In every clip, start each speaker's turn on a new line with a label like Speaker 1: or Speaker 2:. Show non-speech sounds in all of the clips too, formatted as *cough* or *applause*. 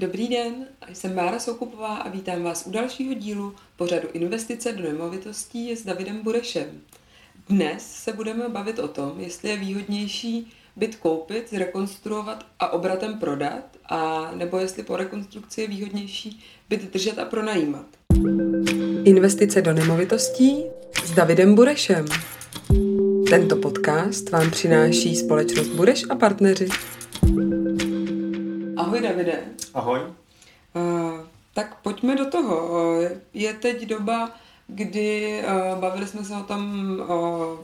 Speaker 1: Dobrý den, jsem Bára Soukupová a vítám vás u dalšího dílu pořadu Investice do nemovitostí s Davidem Burešem. Dnes se budeme bavit o tom, jestli je výhodnější byt koupit, zrekonstruovat a obratem prodat, a nebo jestli po rekonstrukci je výhodnější byt držet a pronajímat. Investice do nemovitostí s Davidem Burešem. Tento podcast vám přináší společnost Bureš a partneři. Ahoj Davide.
Speaker 2: Ahoj.
Speaker 1: Uh, tak pojďme do toho. Uh, je teď doba, kdy uh, bavili jsme se o tom uh,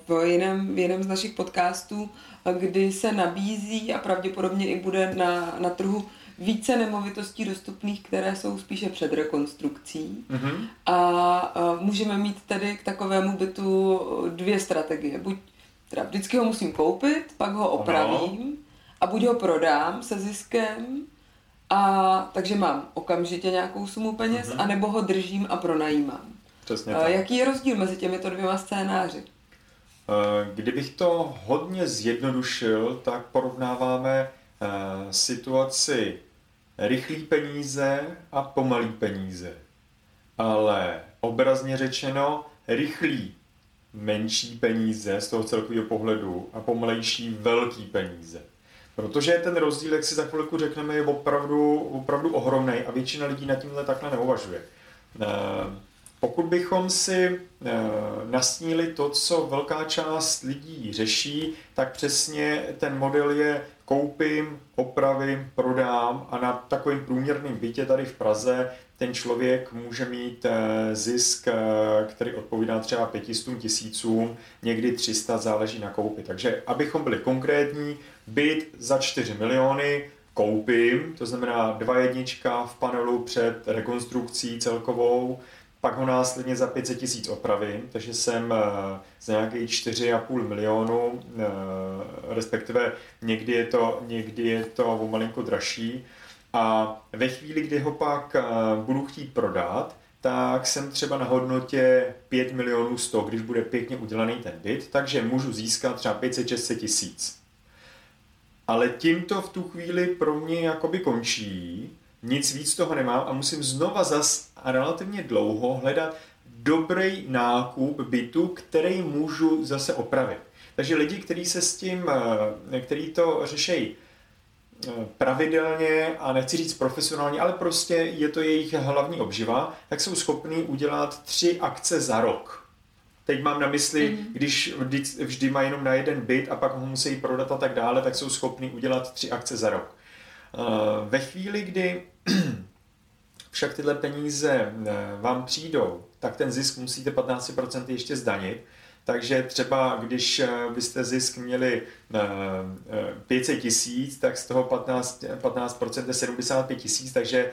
Speaker 1: v, jiném, v jiném z našich podcastů, kdy se nabízí a pravděpodobně i bude na, na trhu více nemovitostí dostupných, které jsou spíše před rekonstrukcí. Mm-hmm. A uh, můžeme mít tedy k takovému bytu dvě strategie. Buď teda vždycky ho musím koupit, pak ho opravím ano. a buď ho prodám se ziskem, a takže mám okamžitě nějakou sumu peněz, mm-hmm. anebo ho držím a pronajímám.
Speaker 2: Přesně
Speaker 1: tak. Jaký je rozdíl mezi těmito dvěma scénáři?
Speaker 2: Kdybych to hodně zjednodušil, tak porovnáváme situaci rychlý peníze a pomalý peníze. Ale obrazně řečeno, rychlý menší peníze z toho celkového pohledu a pomalejší velký peníze. Protože ten rozdíl, jak si za chvilku řekneme, je opravdu, opravdu ohromný a většina lidí nad tímhle takhle neuvažuje. Eh, pokud bychom si eh, nasnili to, co velká část lidí řeší, tak přesně ten model je koupím, opravím, prodám a na takovým průměrným bytě tady v Praze ten člověk může mít eh, zisk, který odpovídá třeba 500 tisícům, někdy 300, záleží na koupi. Takže abychom byli konkrétní, byt za 4 miliony koupím, to znamená dva jednička v panelu před rekonstrukcí celkovou, pak ho následně za 500 tisíc opravím, takže jsem eh, za nějaký 4,5 milionu, eh, respektive někdy je to, někdy je to o malinko dražší. A ve chvíli, kdy ho pak eh, budu chtít prodat, tak jsem třeba na hodnotě 5 milionů 100, když bude pěkně udělaný ten byt, takže můžu získat třeba 500-600 tisíc. Ale tímto v tu chvíli pro mě jakoby končí, nic víc toho nemám a musím znova zas a relativně dlouho hledat dobrý nákup bytu, který můžu zase opravit. Takže lidi, kteří se s tím, eh, který to řeší eh, pravidelně a nechci říct profesionálně, ale prostě je to jejich hlavní obživa, tak jsou schopní udělat tři akce za rok. Teď mám na mysli, mm. když vždy, vždy mají jenom na jeden byt a pak ho musí prodat a tak dále, tak jsou schopní udělat tři akce za rok. Eh, ve chvíli, kdy *clears throat* však tyhle peníze eh, vám přijdou, tak ten zisk musíte 15% ještě zdanit. Takže třeba, když eh, byste zisk měli 500 tisíc, tak z toho 15, 15% je 75 tisíc, takže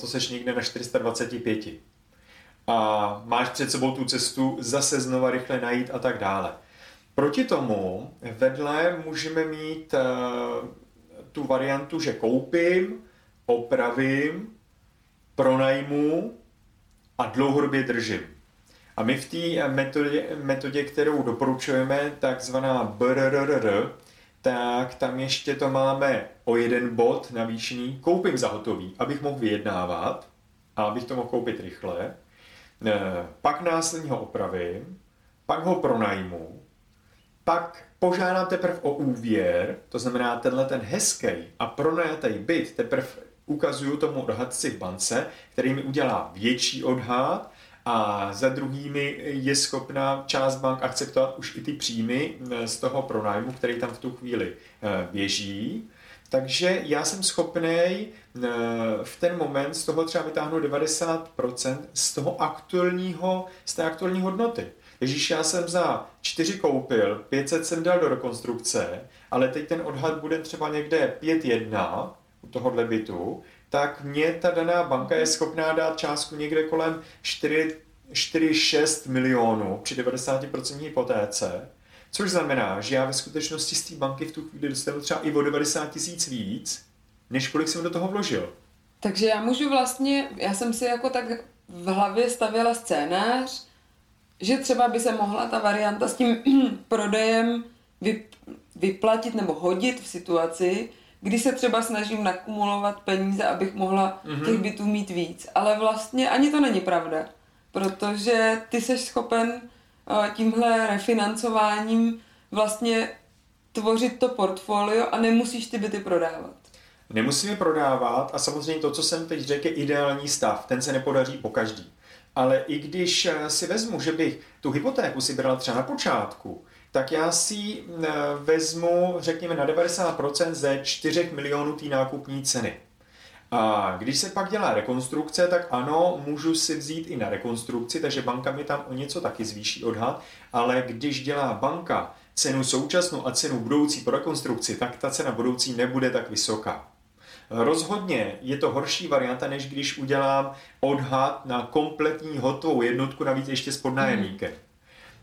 Speaker 2: to seš někde na 425 a máš před sebou tu cestu zase znova rychle najít a tak dále. Proti tomu vedle můžeme mít uh, tu variantu, že koupím, opravím, pronajmu a dlouhodobě držím. A my v té metodě, metodě, kterou doporučujeme, takzvaná BRRR, tak tam ještě to máme o jeden bod navýšený. Koupím za hotový, abych mohl vyjednávat a abych to mohl koupit rychle. Eh, pak následně ho opravím, pak ho pronajmu, pak požádám teprve o úvěr, to znamená tenhle ten hezký a pronajatý byt teprve ukazuju tomu odhadci v bance, který mi udělá větší odhad a za druhými je schopná část bank akceptovat už i ty příjmy eh, z toho pronájmu, který tam v tu chvíli eh, běží. Takže já jsem schopný eh, v ten moment z toho třeba vytáhnout 90% z toho aktuálního, z té aktuální hodnoty. Ježíš, já jsem za 4 koupil, 500 jsem dal do rekonstrukce, ale teď ten odhad bude třeba někde 5,1 u tohohle bytu, tak mě ta daná banka je schopná dát částku někde kolem 4, 4,6 milionů při 90% hypotéce Což znamená, že já ve skutečnosti z té banky v tu chvíli dostanu třeba i o 90 tisíc víc, než kolik jsem do toho vložil.
Speaker 1: Takže já můžu vlastně, já jsem si jako tak v hlavě stavěla scénář, že třeba by se mohla ta varianta s tím *clears throat* prodejem vyplatit nebo hodit v situaci, kdy se třeba snažím nakumulovat peníze, abych mohla mm-hmm. těch bytů mít víc. Ale vlastně ani to není pravda, protože ty jsi schopen tímhle refinancováním vlastně tvořit to portfolio a nemusíš ty byty prodávat.
Speaker 2: Nemusíme prodávat a samozřejmě to, co jsem teď řekl, je ideální stav. Ten se nepodaří po každý. Ale i když eh, si vezmu, že bych tu hypotéku si bral třeba na počátku, tak já si eh, vezmu, řekněme, na 90% ze 4 milionů té nákupní ceny. A když se pak dělá rekonstrukce, tak ano, můžu si vzít i na rekonstrukci, takže banka mi tam o něco taky zvýší odhad, ale když dělá banka cenu současnou a cenu budoucí po rekonstrukci, tak ta cena budoucí nebude tak vysoká. Rozhodně je to horší varianta, než když udělám odhad na kompletní hotovou jednotku, navíc ještě s podnájemníkem. Hmm.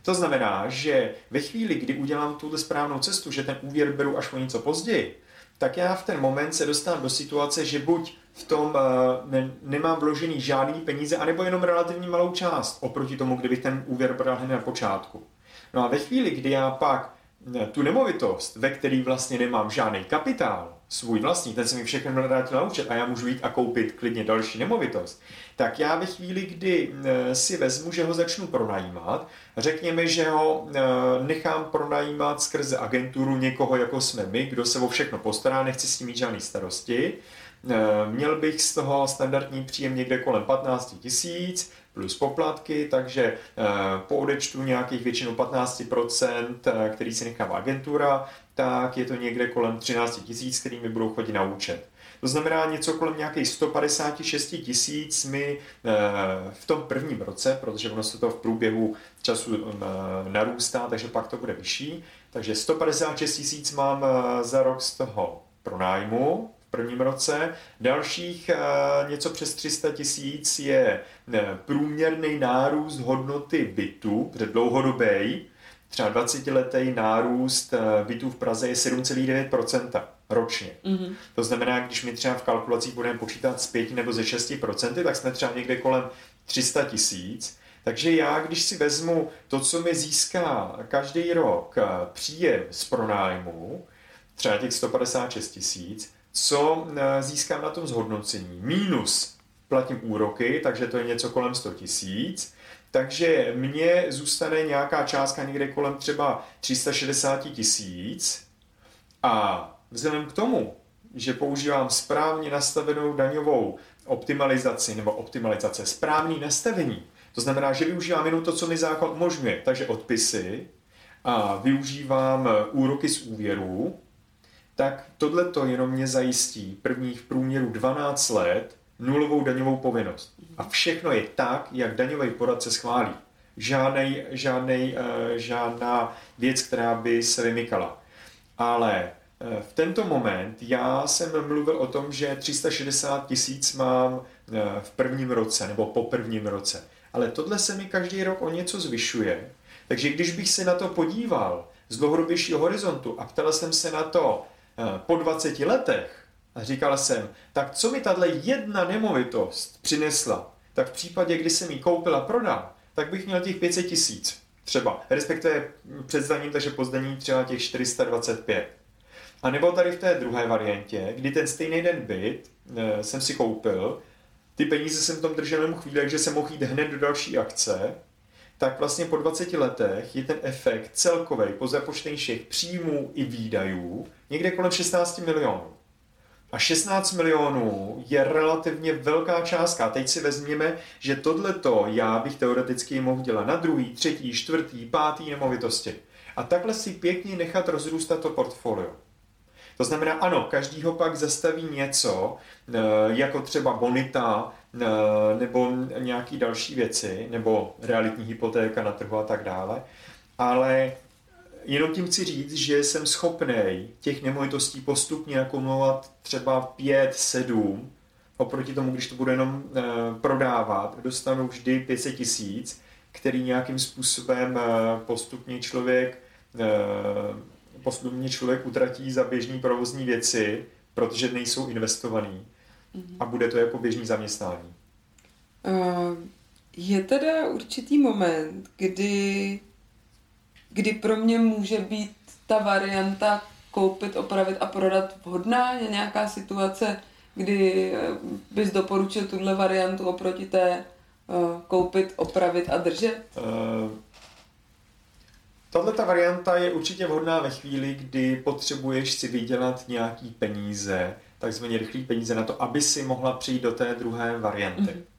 Speaker 2: To znamená, že ve chvíli, kdy udělám tuto správnou cestu, že ten úvěr beru až o něco později, tak já v ten moment se dostanu do situace, že buď v tom eh, ne, nemám vložený žádný peníze, anebo jenom relativně malou část oproti tomu, kdybych ten úvěr bral hned na počátku. No a ve chvíli, kdy já pak eh, tu nemovitost, ve který vlastně nemám žádný kapitál, svůj vlastní, ten se mi všechno vrátil na účet a já můžu jít a koupit klidně další nemovitost, tak já ve chvíli, kdy eh, si vezmu, že ho začnu pronajímat, řekněme, že ho eh, nechám pronajímat skrze agenturu někoho, jako jsme my, kdo se o všechno postará, nechci s tím mít žádný starosti, měl bych z toho standardní příjem někde kolem 15 tisíc, plus poplatky, takže po odečtu nějakých většinou 15%, který si nechává agentura, tak je to někde kolem 13 tisíc, který mi budou chodit na účet. To znamená něco kolem nějakých 156 tisíc mi eh, v tom prvním roce, protože ono se to v průběhu času eh, narůstá, takže pak to bude vyšší. Takže 156 tisíc mám eh, za rok z toho pronájmu prvním roce. Dalších něco přes 300 tisíc je průměrný nárůst hodnoty bytu, protože dlouhodobý, třeba 20-letý nárůst eh, bytů v Praze je 7,9% ročně. Mm-hmm. To znamená, když my třeba v kalkulacích budeme počítat z 5 nebo ze 6%, tak jsme třeba někde kolem 300 tisíc. Takže já, když si vezmu to, co mi získá každý rok eh, příjem z pronájmu, třeba těch 156 tisíc, co eh, získám na tom zhodnocení, mínus platím úroky, takže to je něco kolem 100 tisíc, takže mně zůstane nějaká částka někde kolem třeba 360 tisíc. A vzhledem k tomu, že používám správně nastavenou daňovou optimalizaci nebo optimalizace, správný nastavení, to znamená, že využívám jenom to, co mi zákon umožňuje, takže odpisy a využívám úroky z úvěrů, tak tohle to jenom mě zajistí prvních v průměru 12 let nulovou daňovou povinnost. A všechno je tak, jak daňový poradce schválí. Žádnej, žádnej, uh, žádná věc, která by se vymykala. Ale uh, v tento moment já jsem mluvil o tom, že 360 tisíc mám uh, v prvním roce nebo po prvním roce. Ale tohle se mi každý rok o něco zvyšuje. Takže když bych se na to podíval z dlouhodobějšího horizontu a ptal jsem se na to po 20 letech, a říkal jsem, tak co mi tahle jedna nemovitost přinesla, tak v případě, kdy jsem ji koupil a prodal, tak bych měl těch 500 tisíc třeba, respektive před zdaním, takže po zdaní třeba těch 425. A nebo tady v té druhé variantě, kdy ten stejný den byt e, jsem si koupil, ty peníze jsem tom držel jenom chvíli, takže jsem mohl jít hned do další akce, tak vlastně po 20 letech je ten efekt celkový po započtení všech příjmů i výdajů někde kolem 16 milionů. A 16 milionů je relativně velká částka. Teď si vezměme, že tohleto já bych teoreticky mohl dělat na druhý, třetí, čtvrtý, pátý nemovitosti. A takhle si pěkně nechat rozrůstat to portfolio. To znamená, ano, každýho pak zastaví něco, eh, jako třeba bonita, nebo nějaký další věci, nebo realitní hypotéka na trhu a tak dále, ale jenom tím chci říct, že jsem schopný těch nemovitostí postupně nakumulovat třeba 5, 7, oproti tomu, když to budu jenom e, prodávat, dostanu vždy 500 tisíc, který nějakým způsobem e, postupně člověk postupně člověk utratí za běžní provozní věci, protože nejsou investovaný mm-hmm. a bude to jako běžný zaměstnání.
Speaker 1: Uh, je teda určitý moment, kdy kdy pro mě může být ta varianta koupit, opravit a prodat vhodná? Je nějaká situace, kdy eh, bys doporučil tuhle variantu oproti té uh, koupit, opravit a držet? Uh,
Speaker 2: Tahle ta varianta je určitě vhodná ve chvíli, kdy potřebuješ si vydělat nějaký peníze, takzvaně rychlý peníze na to, aby si mohla přijít do té druhé varianty. Mm-hmm.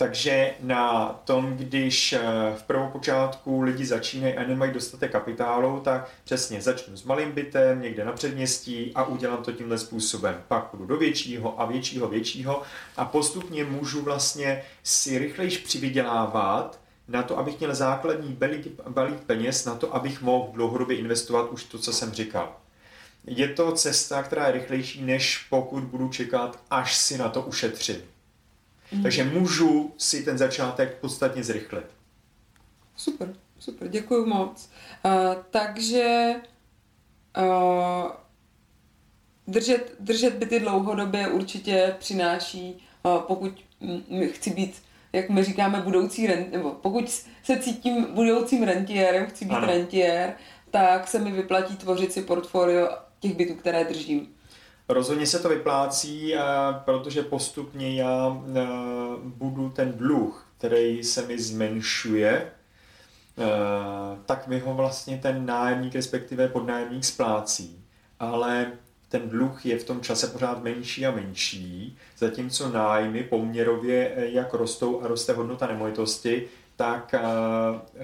Speaker 2: Takže na tom, když eh, v prvopočátku lidi začínají a nemají dostatek kapitálu, tak přesně začnu s malým bytem někde na předměstí a udělám to tímhle způsobem. Pak půjdu do většího a většího, většího a postupně můžu vlastně si rychlejš přivydělávat na to, abych měl základní balík, balík peněz, na to, abych mohl dlouhodobě investovat už to, co jsem říkal. Je to cesta, která je rychlejší, než pokud budu čekat, až si na to ušetřím. Mm. Takže můžu si ten začátek podstatně zrychlit.
Speaker 1: Super, super, děkuji moc. Uh, takže uh, držet, držet byty dlouhodobě určitě přináší, uh, pokud m- chci být jak my říkáme, budoucí rent, nebo pokud se cítím budoucím rentiérem, chci být ano. rentiér, tak se mi vyplatí tvořit si portfolio těch bytů, které držím.
Speaker 2: Rozhodně se to vyplácí, protože postupně já budu ten dluh, který se mi zmenšuje, tak mi ho vlastně ten nájemník, respektive podnájemník splácí. Ale ten dluh je v tom čase pořád menší a menší, zatímco nájmy poměrově, eh, jak rostou a roste hodnota nemovitosti, tak eh,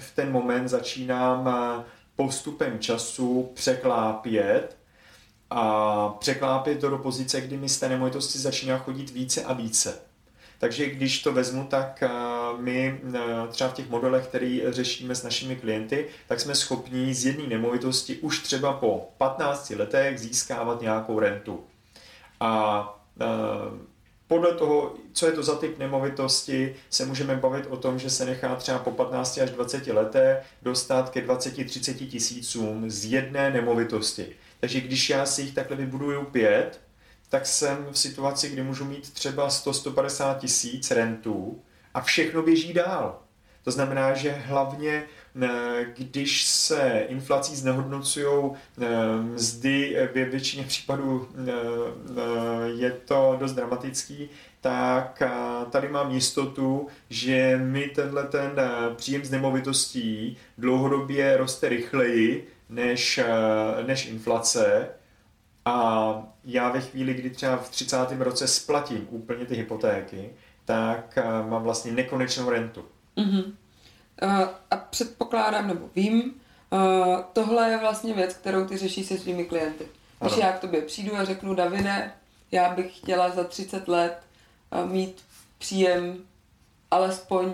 Speaker 2: v ten moment začínám eh, postupem času překlápět a překlápět to do pozice, kdy mi z té nemovitosti začíná chodit více a více. Takže když to vezmu, tak eh, my eh, třeba v těch modelech, který řešíme s našimi klienty, tak jsme schopni z jedné nemovitosti už třeba po 15 letech získávat nějakou rentu. A eh, podle toho, co je to za typ nemovitosti, se můžeme bavit o tom, že se nechá třeba po 15 až 20 letech dostat ke 20-30 tisícům z jedné nemovitosti. Takže když já si jich takhle vybuduju pět, tak jsem v situaci, kdy můžu mít třeba 100-150 tisíc rentů a všechno běží dál. To znamená, že hlavně eh, když se inflací znehodnocují eh, mzdy, ve většině případů eh, je to dost dramatický, tak tady mám jistotu, že mi tenhle ten příjem z nemovitostí dlouhodobě roste rychleji než, než inflace a já ve chvíli, kdy třeba v 30. roce splatím úplně ty hypotéky, tak uh, mám vlastně nekonečnou rentu.
Speaker 1: Uh, a předpokládám, nebo vím, tohle je vlastně věc, kterou ty řešíš se svými klienty. Když ano. já k tobě přijdu a řeknu, Davide, já bych chtěla za 30 let mít příjem alespoň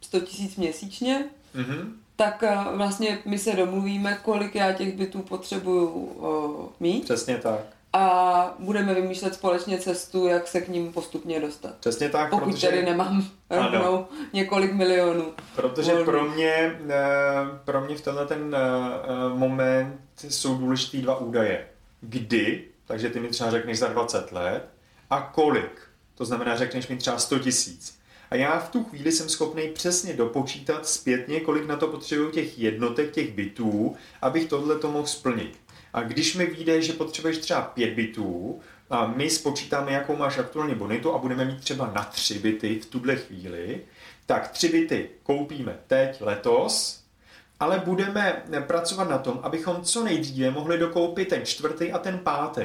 Speaker 1: 100 tisíc měsíčně, uh-huh. Tak uh, vlastně my se domluvíme, kolik já těch bytů potřebuju uh, mít.
Speaker 2: Přesně tak
Speaker 1: a budeme vymýšlet společně cestu, jak se k ním postupně dostat.
Speaker 2: Přesně tak,
Speaker 1: Pokud protože... tady nemám rovnou několik milionů.
Speaker 2: Protože volů. pro mě, eh, pro mě v tenhle ten eh, moment jsou důležitý dva údaje. Kdy, takže ty mi třeba řekneš za 20 let, a kolik. To znamená, řekneš mi třeba 100 tisíc. A já v tu chvíli jsem schopný přesně dopočítat zpětně, kolik na to potřebuju těch jednotek, těch bytů, abych tohle to mohl splnit. A když mi vyjde, že potřebuješ třeba pět bytů, a my spočítáme, jakou máš aktuální bonitu a budeme mít třeba na tři byty v tuhle chvíli, tak tři byty koupíme teď, letos, ale budeme pracovat na tom, abychom co nejdříve mohli dokoupit ten čtvrtý a ten pátý.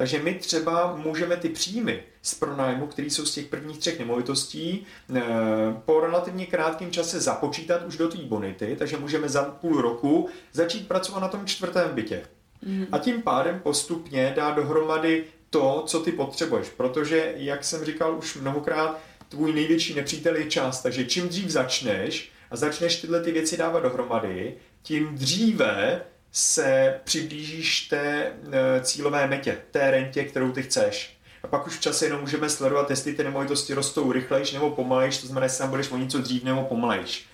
Speaker 2: Takže my třeba můžeme ty příjmy z pronájmu, které jsou z těch prvních třech nemovitostí, eh, po relativně krátkém čase započítat už do té bonity, takže můžeme za půl roku začít pracovat na tom čtvrtém bytě. Mm. A tím pádem postupně dá dohromady to, co ty potřebuješ. Protože, jak jsem říkal už mnohokrát, tvůj největší nepřítel je čas. Takže čím dřív začneš a začneš tyhle ty věci dávat dohromady, tím dříve se přiblížíš té e, cílové metě, té rentě, kterou ty chceš. A pak už v čase jenom můžeme sledovat, jestli ty nemovitosti rostou rychlejš nebo pomalejš, to znamená, jestli tam budeš o něco dřív nebo pomalejš,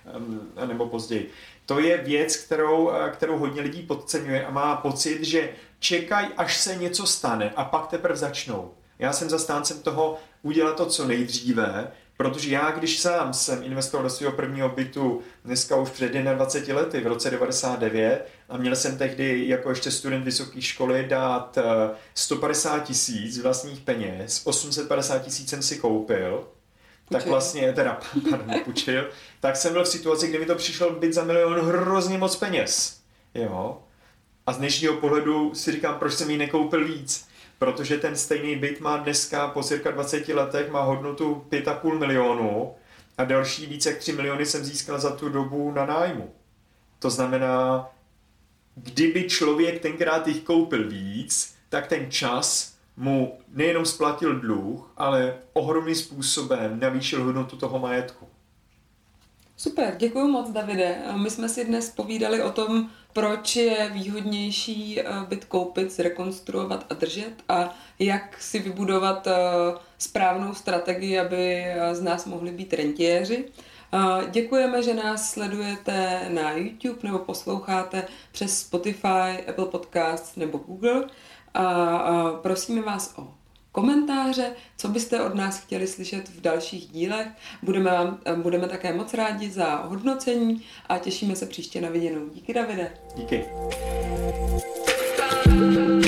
Speaker 2: nebo později. To je věc, kterou, eh, kterou hodně lidí podceňuje a má pocit, že čekají, až se něco stane a pak teprve začnou. Já jsem zastáncem toho udělat to co nejdříve, Protože já, když sám jsem investoval do svého prvního bytu dneska už před 21 lety, v roce 99, a měl jsem tehdy jako ještě student vysoké školy dát 150 eh, tisíc vlastních peněz, 850 tisíc jsem si koupil, Pučil. tak vlastně, teda, *laughs* pardon, půjčil, tak jsem byl v situaci, kdy mi to přišel byt za milion hrozně moc peněz. Jo? A z dnešního pohledu si říkám, proč jsem ji nekoupil víc protože ten stejný byt má dneska po cirka 20 letech má hodnotu 5,5 milionu a další více jak 3 miliony jsem získal za tu dobu na nájmu. To znamená, kdyby člověk tenkrát jich koupil víc, tak ten čas mu nejenom splatil dluh, ale ohromným způsobem navýšil hodnotu toho majetku.
Speaker 1: Super, děkuji moc, Davide. My jsme si dnes povídali o tom, proč je výhodnější eh, byt koupit, zrekonstruovat a držet a jak si vybudovat eh, správnou strategii, aby eh, z nás mohli být rentiéři. Děkujeme, že nás sledujete na YouTube nebo posloucháte přes Spotify, Apple Podcasts nebo Google a prosíme vás o komentáře, co byste od nás chtěli slyšet v dalších dílech. Budeme, vám, eh, budeme také moc rádi za hodnocení a těšíme se příště na viděnou. Díky Davide.
Speaker 2: Díky. thank you